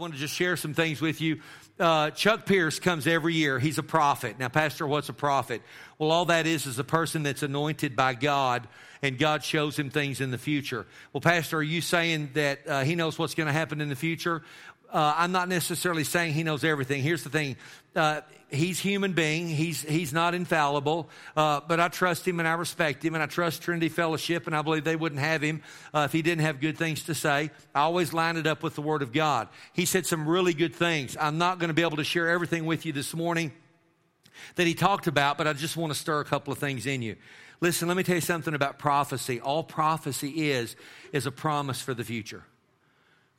want to just share some things with you. Uh, Chuck Pierce comes every year. He's a prophet. Now, Pastor, what's a prophet? Well, all that is is a person that's anointed by God, and God shows him things in the future. Well, Pastor, are you saying that uh, he knows what's going to happen in the future? Uh, I'm not necessarily saying he knows everything. Here's the thing. Uh, he's human being. He's, he's not infallible. Uh, but I trust him and I respect him and I trust Trinity Fellowship and I believe they wouldn't have him uh, if he didn't have good things to say. I always line it up with the Word of God. He said some really good things. I'm not going to be able to share everything with you this morning that he talked about, but I just want to stir a couple of things in you. Listen, let me tell you something about prophecy. All prophecy is, is a promise for the future.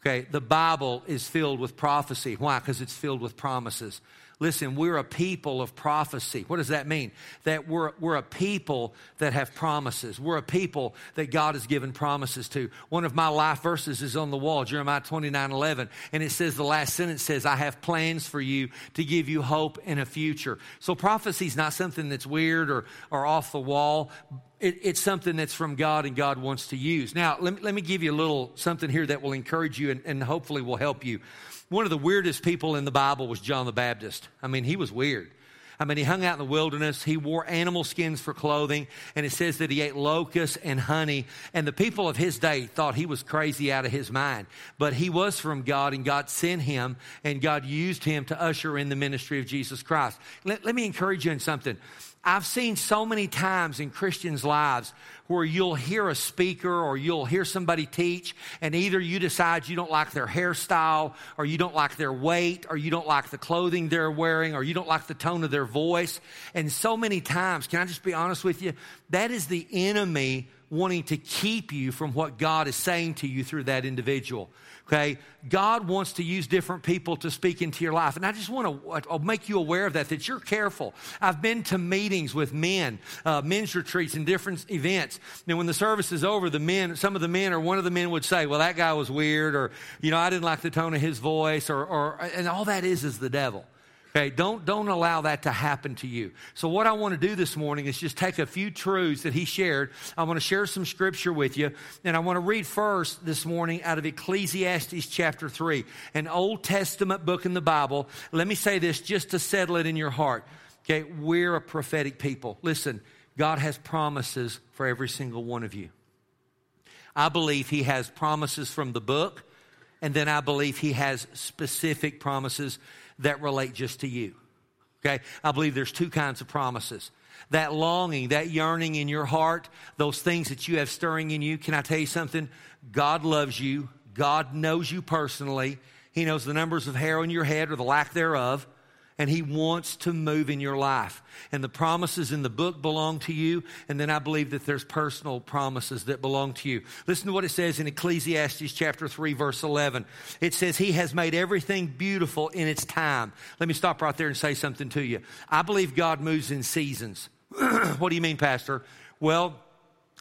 Okay, the Bible is filled with prophecy. Why? Because it's filled with promises. Listen, we're a people of prophecy. What does that mean? That we're, we're a people that have promises. We're a people that God has given promises to. One of my life verses is on the wall, Jeremiah 29 11. And it says, the last sentence says, I have plans for you to give you hope and a future. So prophecy is not something that's weird or, or off the wall. It, it's something that's from God and God wants to use. Now, let me, let me give you a little something here that will encourage you and, and hopefully will help you. One of the weirdest people in the Bible was John the Baptist. I mean, he was weird. I mean, he hung out in the wilderness. He wore animal skins for clothing. And it says that he ate locusts and honey. And the people of his day thought he was crazy out of his mind. But he was from God, and God sent him, and God used him to usher in the ministry of Jesus Christ. Let, let me encourage you in something. I've seen so many times in Christians' lives where you'll hear a speaker or you'll hear somebody teach, and either you decide you don't like their hairstyle, or you don't like their weight, or you don't like the clothing they're wearing, or you don't like the tone of their voice. And so many times, can I just be honest with you? That is the enemy wanting to keep you from what God is saying to you through that individual. Okay? God wants to use different people to speak into your life. And I just want to make you aware of that, that you're careful. I've been to meetings with men, uh, men's retreats and different events. And when the service is over, the men, some of the men or one of the men would say, well, that guy was weird or, you know, I didn't like the tone of his voice or, or and all that is is the devil. Okay, don't, don't allow that to happen to you. So, what I want to do this morning is just take a few truths that he shared. I want to share some scripture with you. And I want to read first this morning out of Ecclesiastes chapter 3, an Old Testament book in the Bible. Let me say this just to settle it in your heart. Okay, we're a prophetic people. Listen, God has promises for every single one of you. I believe he has promises from the book, and then I believe he has specific promises that relate just to you. Okay? I believe there's two kinds of promises. That longing, that yearning in your heart, those things that you have stirring in you. Can I tell you something? God loves you. God knows you personally. He knows the numbers of hair on your head or the lack thereof and He wants to move in your life. And the promises in the book belong to you, and then I believe that there's personal promises that belong to you. Listen to what it says in Ecclesiastes chapter 3, verse 11. It says, He has made everything beautiful in its time. Let me stop right there and say something to you. I believe God moves in seasons. what do you mean, Pastor? Well,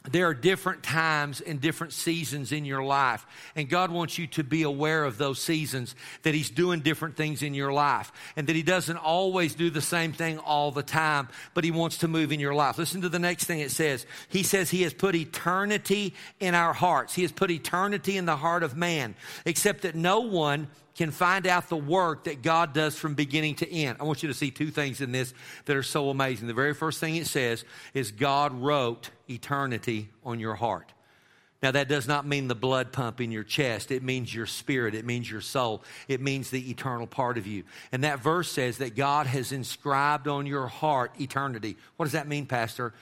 there are different times and different seasons in your life. And God wants you to be aware of those seasons, that He's doing different things in your life, and that He doesn't always do the same thing all the time, but He wants to move in your life. Listen to the next thing it says. He says He has put eternity in our hearts. He has put eternity in the heart of man, except that no one can find out the work that God does from beginning to end. I want you to see two things in this that are so amazing. The very first thing it says is God wrote eternity on your heart. Now, that does not mean the blood pump in your chest. It means your spirit. It means your soul. It means the eternal part of you. And that verse says that God has inscribed on your heart eternity. What does that mean, Pastor?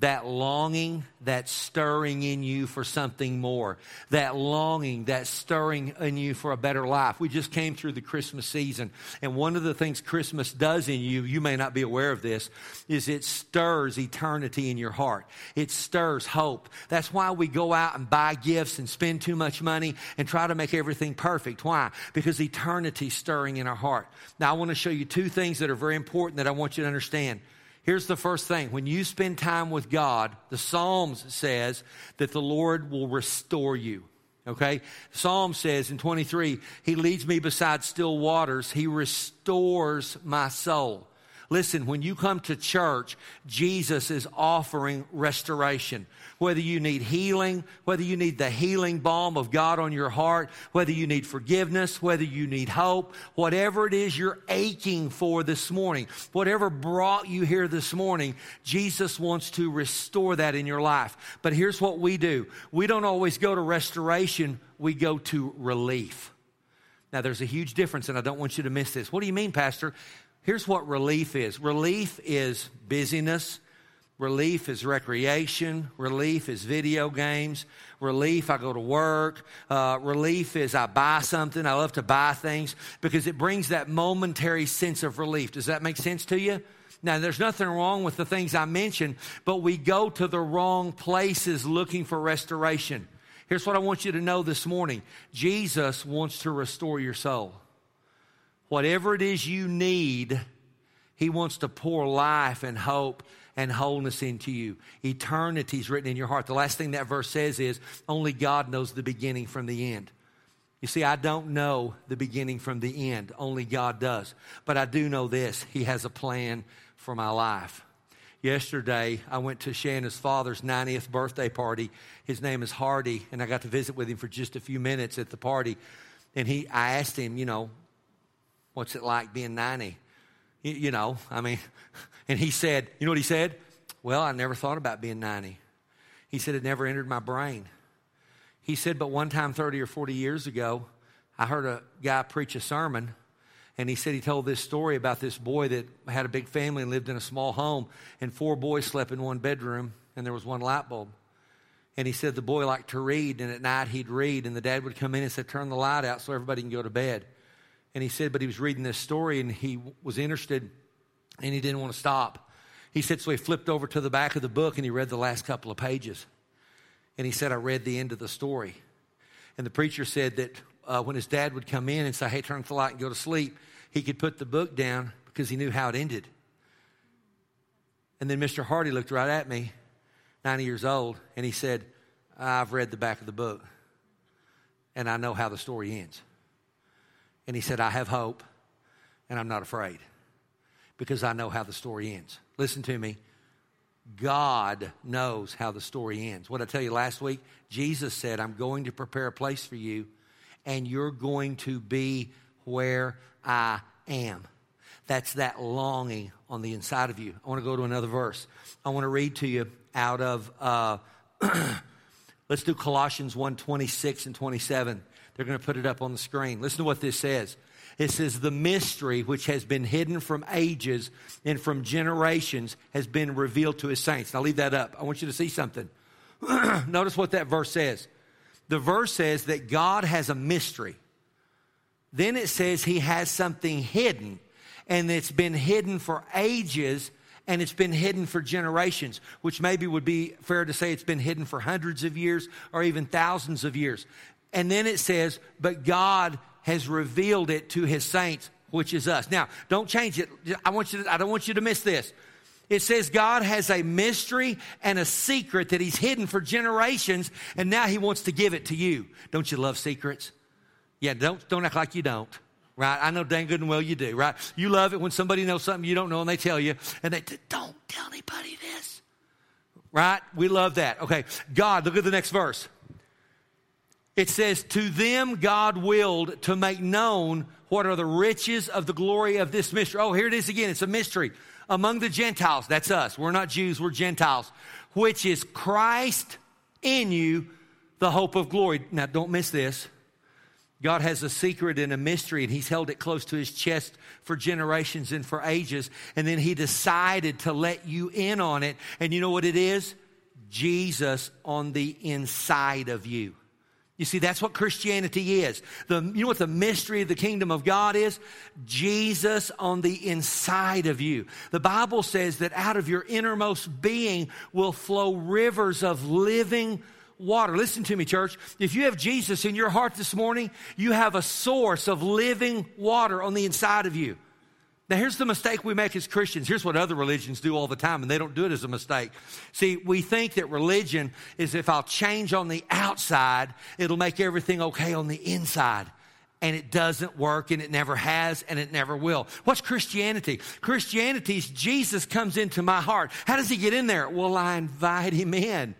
That longing, that stirring in you for something more, that longing, that stirring in you for a better life. We just came through the Christmas season, and one of the things Christmas does in you, you may not be aware of this, is it stirs eternity in your heart. It stirs hope. That's why we go out and buy gifts and spend too much money and try to make everything perfect. Why? Because eternity's stirring in our heart. Now, I want to show you two things that are very important that I want you to understand. Here's the first thing. When you spend time with God, the Psalms says that the Lord will restore you. Okay? Psalm says in 23, He leads me beside still waters. He restores my soul. Listen, when you come to church, Jesus is offering restoration. Whether you need healing, whether you need the healing balm of God on your heart, whether you need forgiveness, whether you need hope, whatever it is you're aching for this morning, whatever brought you here this morning, Jesus wants to restore that in your life. But here's what we do we don't always go to restoration, we go to relief. Now, there's a huge difference, and I don't want you to miss this. What do you mean, Pastor? Here's what relief is relief is busyness, relief is recreation, relief is video games, relief, I go to work, uh, relief is I buy something. I love to buy things because it brings that momentary sense of relief. Does that make sense to you? Now, there's nothing wrong with the things I mentioned, but we go to the wrong places looking for restoration. Here's what I want you to know this morning Jesus wants to restore your soul. Whatever it is you need, He wants to pour life and hope and wholeness into you. Eternity is written in your heart. The last thing that verse says is only God knows the beginning from the end. You see, I don't know the beginning from the end, only God does. But I do know this He has a plan for my life. Yesterday, I went to Shanna's father's 90th birthday party. His name is Hardy, and I got to visit with him for just a few minutes at the party. And he, I asked him, you know, What's it like being 90? You, you know, I mean, and he said, You know what he said? Well, I never thought about being 90. He said, It never entered my brain. He said, But one time, 30 or 40 years ago, I heard a guy preach a sermon, and he said he told this story about this boy that had a big family and lived in a small home, and four boys slept in one bedroom, and there was one light bulb. And he said the boy liked to read, and at night he'd read, and the dad would come in and said, Turn the light out so everybody can go to bed. And he said, but he was reading this story and he was interested and he didn't want to stop. He said, so he flipped over to the back of the book and he read the last couple of pages. And he said, I read the end of the story. And the preacher said that uh, when his dad would come in and say, hey, turn off the light and go to sleep, he could put the book down because he knew how it ended. And then Mr. Hardy looked right at me, 90 years old, and he said, I've read the back of the book and I know how the story ends. And he said, I have hope and I'm not afraid because I know how the story ends. Listen to me. God knows how the story ends. What I tell you last week, Jesus said, I'm going to prepare a place for you, and you're going to be where I am. That's that longing on the inside of you. I want to go to another verse. I want to read to you out of, uh, let's do Colossians 1 26 and 27. They're going to put it up on the screen. Listen to what this says. It says, The mystery which has been hidden from ages and from generations has been revealed to his saints. Now, leave that up. I want you to see something. Notice what that verse says. The verse says that God has a mystery. Then it says he has something hidden, and it's been hidden for ages and it's been hidden for generations, which maybe would be fair to say it's been hidden for hundreds of years or even thousands of years. And then it says, but God has revealed it to his saints, which is us. Now, don't change it. I want you to, I don't want you to miss this. It says God has a mystery and a secret that he's hidden for generations, and now he wants to give it to you. Don't you love secrets? Yeah, don't, don't act like you don't. Right? I know dang good and well you do, right? You love it when somebody knows something you don't know and they tell you, and they don't tell anybody this. Right? We love that. Okay. God, look at the next verse. It says, To them God willed to make known what are the riches of the glory of this mystery. Oh, here it is again. It's a mystery. Among the Gentiles, that's us. We're not Jews, we're Gentiles, which is Christ in you, the hope of glory. Now, don't miss this. God has a secret and a mystery, and He's held it close to His chest for generations and for ages. And then He decided to let you in on it. And you know what it is? Jesus on the inside of you. You see, that's what Christianity is. The, you know what the mystery of the kingdom of God is? Jesus on the inside of you. The Bible says that out of your innermost being will flow rivers of living water. Listen to me, church. If you have Jesus in your heart this morning, you have a source of living water on the inside of you. Now, here's the mistake we make as Christians. Here's what other religions do all the time, and they don't do it as a mistake. See, we think that religion is if I'll change on the outside, it'll make everything okay on the inside. and it doesn't work and it never has and it never will. What's Christianity? Christianity is Jesus comes into my heart. How does he get in there? Well, I invite him in.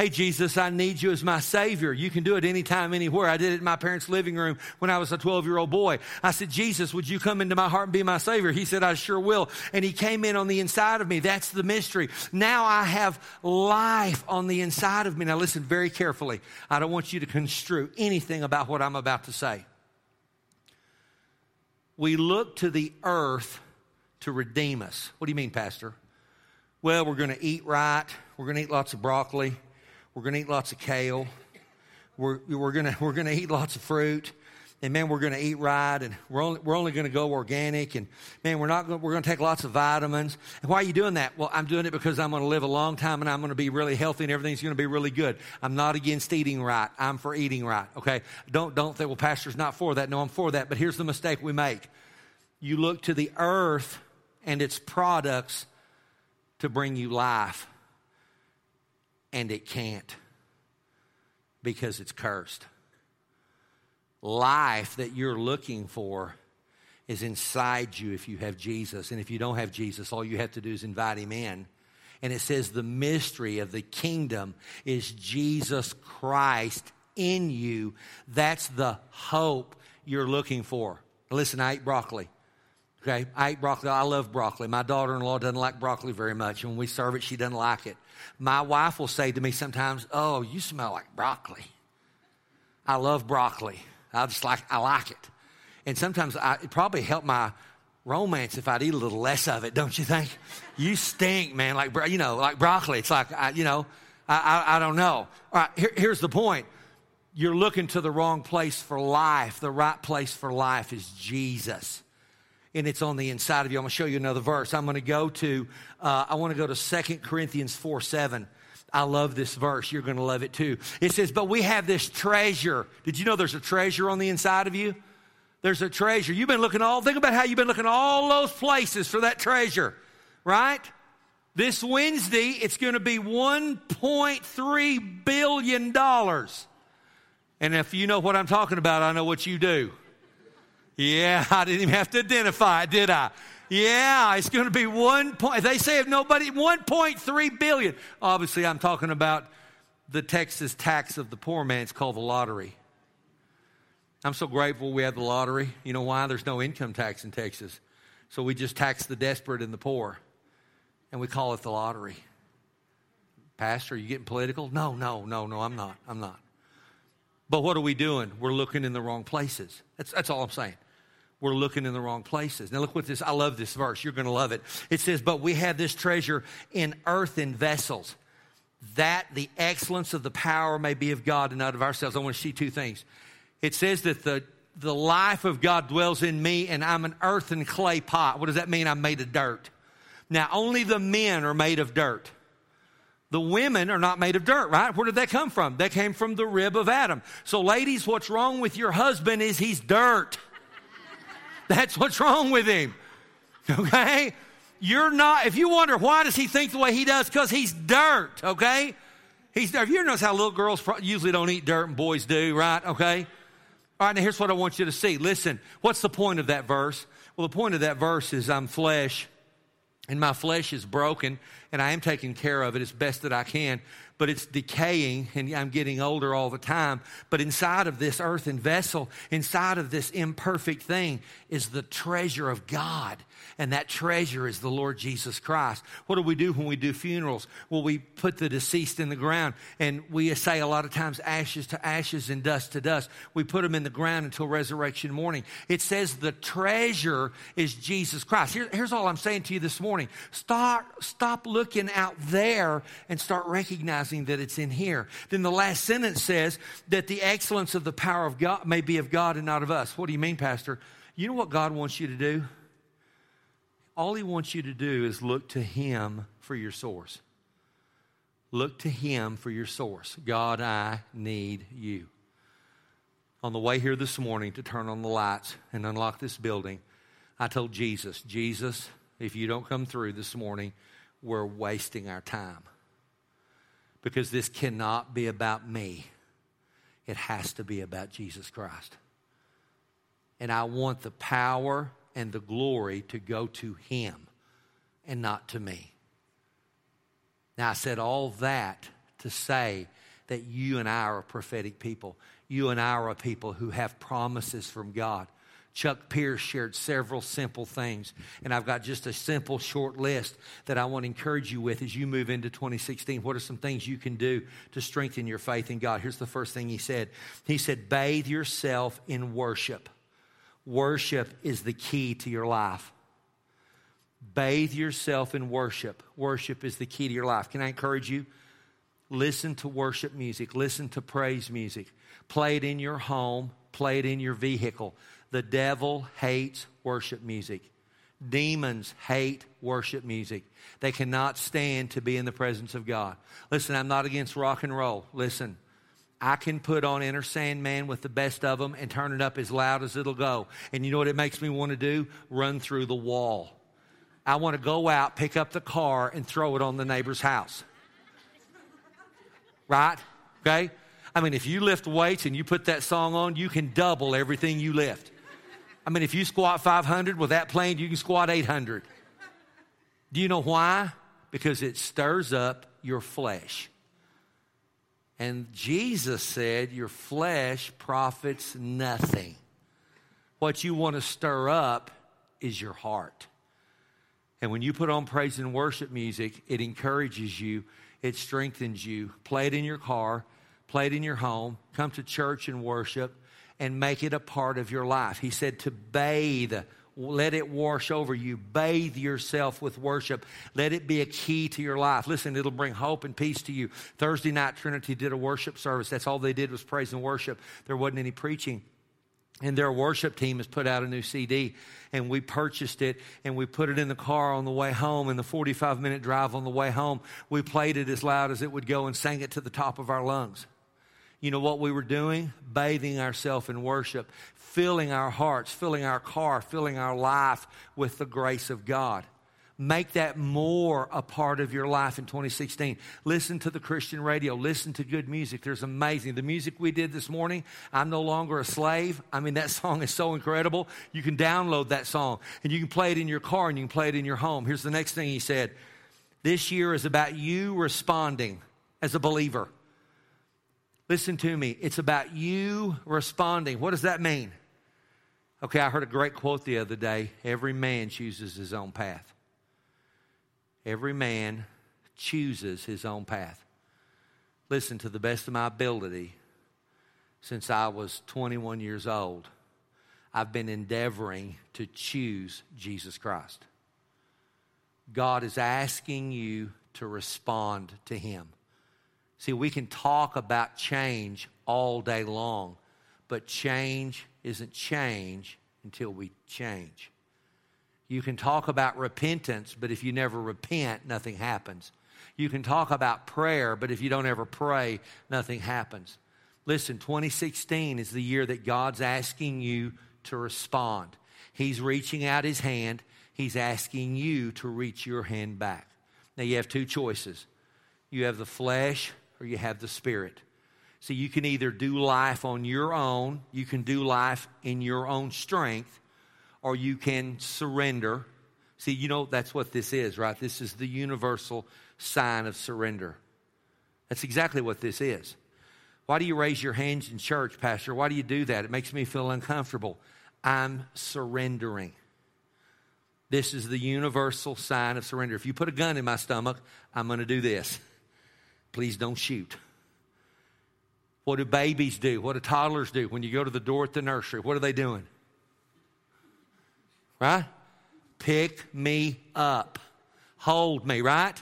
Hey, Jesus, I need you as my Savior. You can do it anytime, anywhere. I did it in my parents' living room when I was a 12 year old boy. I said, Jesus, would you come into my heart and be my Savior? He said, I sure will. And He came in on the inside of me. That's the mystery. Now I have life on the inside of me. Now listen very carefully. I don't want you to construe anything about what I'm about to say. We look to the earth to redeem us. What do you mean, Pastor? Well, we're going to eat right. We're going to eat lots of broccoli. We're going to eat lots of kale. We're, we're going we're gonna eat lots of fruit. And man, we're going to eat right, and we're only, we're only going to go organic. And man, we're not we're going to take lots of vitamins. And why are you doing that? Well, I'm doing it because I'm going to live a long time, and I'm going to be really healthy, and everything's going to be really good. I'm not against eating right. I'm for eating right. Okay, don't don't think well, pastor's not for that. No, I'm for that. But here's the mistake we make: you look to the earth and its products to bring you life and it can't because it's cursed. Life that you're looking for is inside you if you have Jesus. And if you don't have Jesus, all you have to do is invite him in. And it says the mystery of the kingdom is Jesus Christ in you. That's the hope you're looking for. Listen, I ate broccoli. Okay, I ate broccoli. I love broccoli. My daughter in law doesn't like broccoli very much. And when we serve it, she doesn't like it. My wife will say to me sometimes, Oh, you smell like broccoli. I love broccoli. I just like, I like it. And sometimes I, it probably helped my romance if I'd eat a little less of it, don't you think? You stink, man, like, you know, like broccoli. It's like, I, you know, I, I, I don't know. All right, here, here's the point. You're looking to the wrong place for life. The right place for life is Jesus and it's on the inside of you. I'm going to show you another verse. I'm going to go to, uh, I want to go to 2 Corinthians 4 7. I love this verse. You're going to love it too. It says, But we have this treasure. Did you know there's a treasure on the inside of you? There's a treasure. You've been looking all, think about how you've been looking all those places for that treasure, right? This Wednesday, it's going to be $1.3 billion. And if you know what I'm talking about, I know what you do. Yeah, I didn't even have to identify it, did I? Yeah, it's going to be one point. They say if nobody, 1.3 billion. Obviously, I'm talking about the Texas tax of the poor man. It's called the lottery. I'm so grateful we have the lottery. You know why? There's no income tax in Texas. So we just tax the desperate and the poor. And we call it the lottery. Pastor, are you getting political? No, no, no, no, I'm not. I'm not. But what are we doing? We're looking in the wrong places. That's, that's all I'm saying we're looking in the wrong places. Now, look what this, I love this verse. You're going to love it. It says, But we have this treasure in earthen vessels, that the excellence of the power may be of God and not of ourselves. I want to see two things. It says that the, the life of God dwells in me, and I'm an earthen clay pot. What does that mean? I'm made of dirt. Now, only the men are made of dirt. The women are not made of dirt, right? Where did that come from? That came from the rib of Adam. So, ladies, what's wrong with your husband is he's dirt. That's what's wrong with him. Okay? You're not, if you wonder why does he think the way he does, because he's dirt, okay? He's dirt. You notice how little girls usually don't eat dirt and boys do, right? Okay? All right, now here's what I want you to see. Listen, what's the point of that verse? Well, the point of that verse is I'm flesh, and my flesh is broken, and I am taking care of it as best that I can but it's decaying and I'm getting older all the time. But inside of this earthen vessel, inside of this imperfect thing, is the treasure of God and that treasure is the Lord Jesus Christ. What do we do when we do funerals? Well, we put the deceased in the ground, and we say a lot of times ashes to ashes and dust to dust. We put them in the ground until resurrection morning. It says the treasure is Jesus Christ. Here, here's all I'm saying to you this morning start, stop looking out there and start recognizing that it's in here. Then the last sentence says that the excellence of the power of God may be of God and not of us. What do you mean, Pastor? You know what God wants you to do? all he wants you to do is look to him for your source. Look to him for your source. God, I need you. On the way here this morning to turn on the lights and unlock this building, I told Jesus, Jesus, if you don't come through this morning, we're wasting our time. Because this cannot be about me. It has to be about Jesus Christ. And I want the power and the glory to go to Him and not to me. Now, I said all that to say that you and I are prophetic people. You and I are people who have promises from God. Chuck Pierce shared several simple things, and I've got just a simple short list that I want to encourage you with as you move into 2016. What are some things you can do to strengthen your faith in God? Here's the first thing he said He said, Bathe yourself in worship. Worship is the key to your life. Bathe yourself in worship. Worship is the key to your life. Can I encourage you? Listen to worship music, listen to praise music. Play it in your home, play it in your vehicle. The devil hates worship music. Demons hate worship music. They cannot stand to be in the presence of God. Listen, I'm not against rock and roll. Listen, I can put on Enter Sandman with the best of them and turn it up as loud as it'll go. And you know what it makes me want to do? Run through the wall. I want to go out, pick up the car, and throw it on the neighbor's house. Right? Okay? I mean, if you lift weights and you put that song on, you can double everything you lift. I mean, if you squat 500 with that plane, you can squat 800. Do you know why? Because it stirs up your flesh. And Jesus said, Your flesh profits nothing. What you want to stir up is your heart. And when you put on praise and worship music, it encourages you, it strengthens you. Play it in your car, play it in your home, come to church and worship, and make it a part of your life. He said to bathe, let it wash over you. Bathe yourself with worship. Let it be a key to your life. Listen, it'll bring hope and peace to you. Thursday night, Trinity did a worship service. That's all they did was praise and worship. There wasn't any preaching and their worship team has put out a new CD, and we purchased it and we put it in the car on the way home. In the 45 minute drive on the way home, we played it as loud as it would go and sang it to the top of our lungs. You know what we were doing? Bathing ourselves in worship, filling our hearts, filling our car, filling our life with the grace of God. Make that more a part of your life in 2016. Listen to the Christian radio. Listen to good music. There's amazing. The music we did this morning, I'm no longer a slave. I mean, that song is so incredible. You can download that song and you can play it in your car and you can play it in your home. Here's the next thing he said This year is about you responding as a believer. Listen to me. It's about you responding. What does that mean? Okay, I heard a great quote the other day. Every man chooses his own path. Every man chooses his own path. Listen, to the best of my ability, since I was 21 years old, I've been endeavoring to choose Jesus Christ. God is asking you to respond to Him. See, we can talk about change all day long, but change isn't change until we change. You can talk about repentance, but if you never repent, nothing happens. You can talk about prayer, but if you don't ever pray, nothing happens. Listen, 2016 is the year that God's asking you to respond. He's reaching out his hand, He's asking you to reach your hand back. Now, you have two choices you have the flesh or you have the spirit. So, you can either do life on your own, you can do life in your own strength, or you can surrender. See, you know, that's what this is, right? This is the universal sign of surrender. That's exactly what this is. Why do you raise your hands in church, Pastor? Why do you do that? It makes me feel uncomfortable. I'm surrendering. This is the universal sign of surrender. If you put a gun in my stomach, I'm going to do this. Please don't shoot. What do babies do? What do toddlers do when you go to the door at the nursery? What are they doing? right? Pick me up. Hold me, right?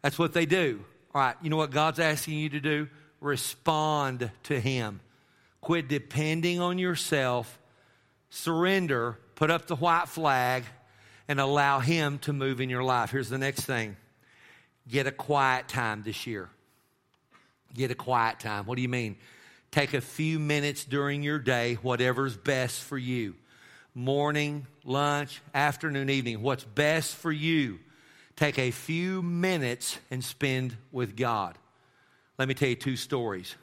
That's what they do. All right, you know what God's asking you to do? Respond to Him. Quit depending on yourself. Surrender. Put up the white flag and allow Him to move in your life. Here's the next thing get a quiet time this year. Get a quiet time. What do you mean? Take a few minutes during your day, whatever's best for you morning, lunch, afternoon, evening, what's best for you. Take a few minutes and spend with God. Let me tell you two stories.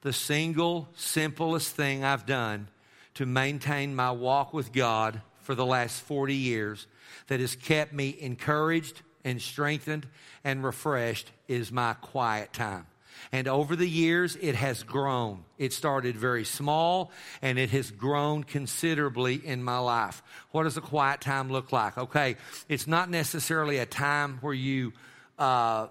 The single simplest thing I've done to maintain my walk with God for the last 40 years that has kept me encouraged and strengthened and refreshed is my quiet time. And over the years, it has grown. It started very small and it has grown considerably in my life. What does a quiet time look like? Okay, it's not necessarily a time where you, uh,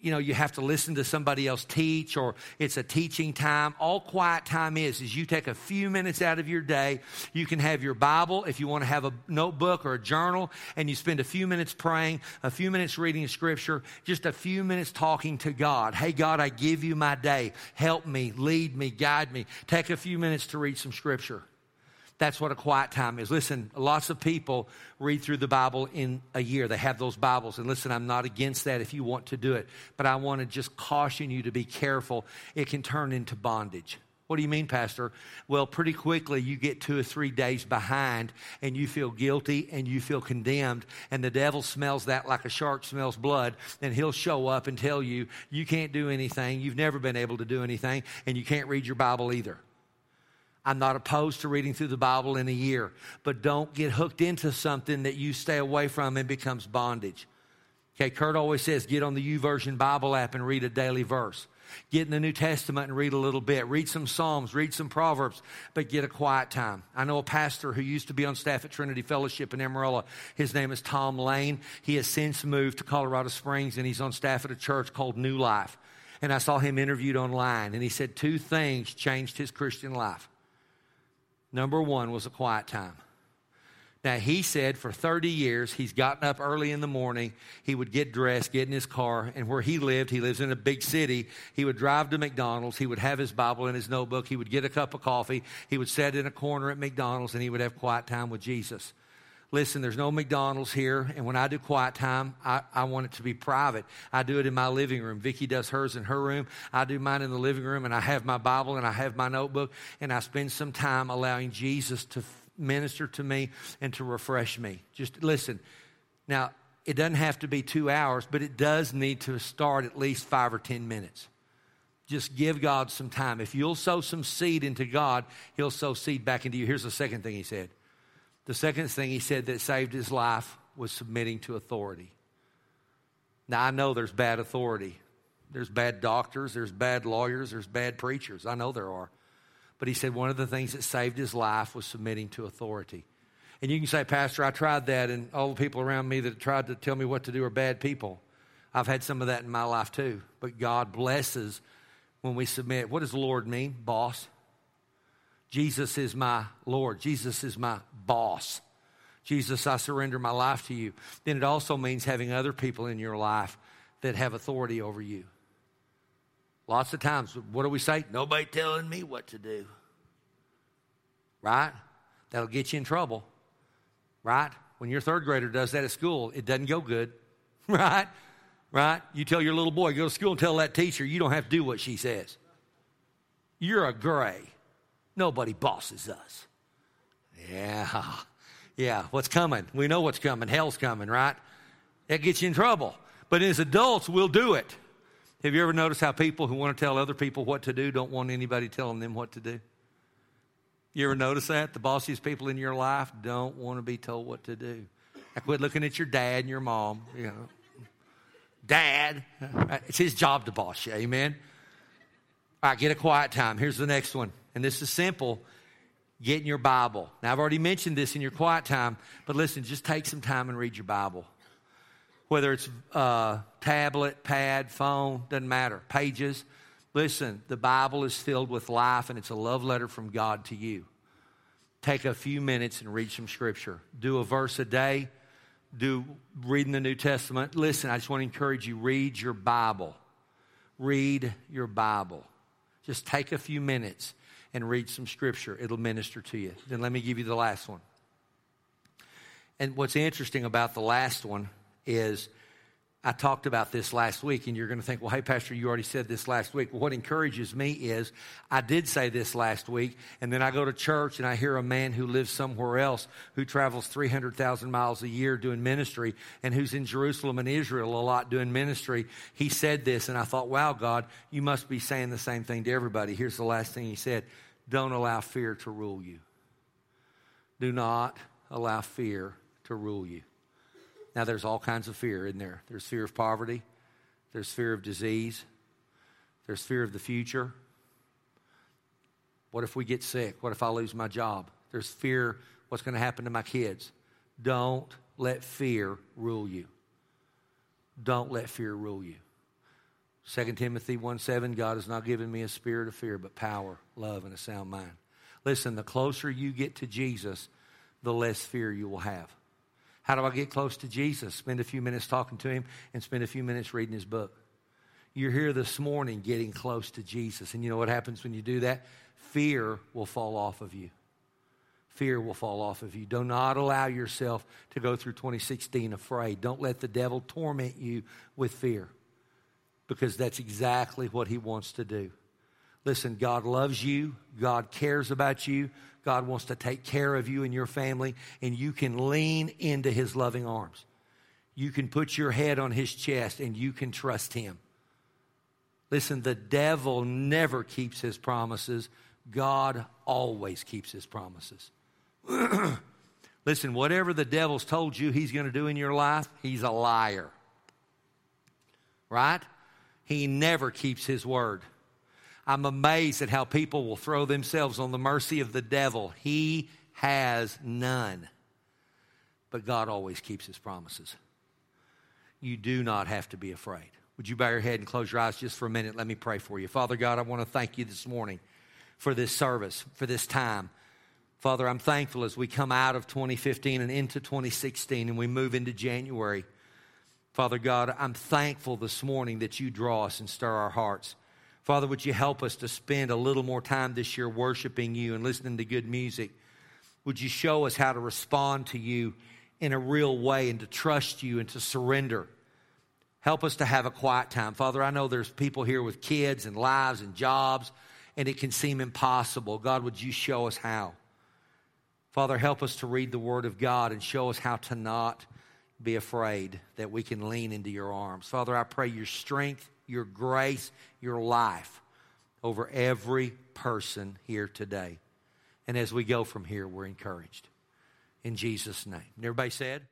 you know, you have to listen to somebody else teach or it's a teaching time. All quiet time is, is you take a few minutes out of your day. You can have your Bible if you want to have a notebook or a journal and you spend a few minutes praying, a few minutes reading scripture, just a few minutes talking to God. Hey, God, I give you my day. Help me, lead me, guide me. Take a few minutes to read some scripture. That's what a quiet time is. Listen, lots of people read through the Bible in a year. They have those Bibles. And listen, I'm not against that if you want to do it. But I want to just caution you to be careful. It can turn into bondage. What do you mean, Pastor? Well, pretty quickly you get two or three days behind and you feel guilty and you feel condemned. And the devil smells that like a shark smells blood. And he'll show up and tell you, you can't do anything. You've never been able to do anything. And you can't read your Bible either. I'm not opposed to reading through the Bible in a year, but don't get hooked into something that you stay away from and becomes bondage. Okay, Kurt always says get on the YouVersion Bible app and read a daily verse. Get in the New Testament and read a little bit. Read some Psalms, read some Proverbs, but get a quiet time. I know a pastor who used to be on staff at Trinity Fellowship in Amarillo. His name is Tom Lane. He has since moved to Colorado Springs and he's on staff at a church called New Life. And I saw him interviewed online and he said two things changed his Christian life. Number one was a quiet time. Now, he said for 30 years, he's gotten up early in the morning. He would get dressed, get in his car, and where he lived, he lives in a big city. He would drive to McDonald's. He would have his Bible in his notebook. He would get a cup of coffee. He would sit in a corner at McDonald's, and he would have quiet time with Jesus. Listen, there's no McDonald's here, and when I do quiet time, I, I want it to be private. I do it in my living room. Vicki does hers in her room. I do mine in the living room, and I have my Bible and I have my notebook, and I spend some time allowing Jesus to minister to me and to refresh me. Just listen. Now, it doesn't have to be two hours, but it does need to start at least five or ten minutes. Just give God some time. If you'll sow some seed into God, He'll sow seed back into you. Here's the second thing He said the second thing he said that saved his life was submitting to authority. Now, I know there's bad authority. There's bad doctors, there's bad lawyers, there's bad preachers. I know there are. But he said one of the things that saved his life was submitting to authority. And you can say, Pastor, I tried that, and all the people around me that tried to tell me what to do are bad people. I've had some of that in my life too. But God blesses when we submit. What does the Lord mean? Boss. Jesus is my Lord. Jesus is my boss. Jesus, I surrender my life to you. Then it also means having other people in your life that have authority over you. Lots of times, what do we say? Nobody telling me what to do. Right? That'll get you in trouble. Right? When your third grader does that at school, it doesn't go good. Right? Right? You tell your little boy, go to school and tell that teacher you don't have to do what she says. You're a gray. Nobody bosses us. Yeah. Yeah. What's coming? We know what's coming. Hell's coming, right? That gets you in trouble. But as adults, we'll do it. Have you ever noticed how people who want to tell other people what to do don't want anybody telling them what to do? You ever notice that? The bossiest people in your life don't want to be told what to do. I quit looking at your dad and your mom, you know. Dad, it's his job to boss you, amen? All right, get a quiet time. Here's the next one and this is simple get in your Bible. Now, I've already mentioned this in your quiet time, but listen, just take some time and read your Bible. Whether it's uh, tablet, pad, phone, doesn't matter, pages. Listen, the Bible is filled with life and it's a love letter from God to you. Take a few minutes and read some scripture. Do a verse a day. Do reading the New Testament. Listen, I just want to encourage you read your Bible. Read your Bible. Just take a few minutes and read some scripture. It'll minister to you. Then let me give you the last one. And what's interesting about the last one is I talked about this last week, and you're going to think, well, hey, Pastor, you already said this last week. Well, what encourages me is I did say this last week, and then I go to church and I hear a man who lives somewhere else who travels 300,000 miles a year doing ministry and who's in Jerusalem and Israel a lot doing ministry. He said this, and I thought, wow, God, you must be saying the same thing to everybody. Here's the last thing he said don't allow fear to rule you. Do not allow fear to rule you. Now, there's all kinds of fear in there. There's fear of poverty, there's fear of disease, there's fear of the future. What if we get sick? What if I lose my job? There's fear what's going to happen to my kids. Don't let fear rule you. Don't let fear rule you. 2 Timothy 1 7, God has not given me a spirit of fear, but power, love, and a sound mind. Listen, the closer you get to Jesus, the less fear you will have. How do I get close to Jesus? Spend a few minutes talking to him and spend a few minutes reading his book. You're here this morning getting close to Jesus. And you know what happens when you do that? Fear will fall off of you. Fear will fall off of you. Do not allow yourself to go through 2016 afraid. Don't let the devil torment you with fear because that's exactly what he wants to do. Listen, God loves you, God cares about you, God wants to take care of you and your family, and you can lean into his loving arms. You can put your head on his chest and you can trust him. Listen, the devil never keeps his promises. God always keeps his promises. Listen, whatever the devil's told you he's going to do in your life, he's a liar. Right? He never keeps his word. I'm amazed at how people will throw themselves on the mercy of the devil. He has none. But God always keeps his promises. You do not have to be afraid. Would you bow your head and close your eyes just for a minute? Let me pray for you. Father God, I want to thank you this morning for this service, for this time. Father, I'm thankful as we come out of 2015 and into 2016 and we move into January. Father God, I'm thankful this morning that you draw us and stir our hearts. Father, would you help us to spend a little more time this year worshiping you and listening to good music? Would you show us how to respond to you in a real way and to trust you and to surrender? Help us to have a quiet time. Father, I know there's people here with kids and lives and jobs, and it can seem impossible. God, would you show us how? Father, help us to read the Word of God and show us how to not be afraid that we can lean into your arms. Father, I pray your strength your grace, your life over every person here today. And as we go from here, we're encouraged. In Jesus' name. And everybody said,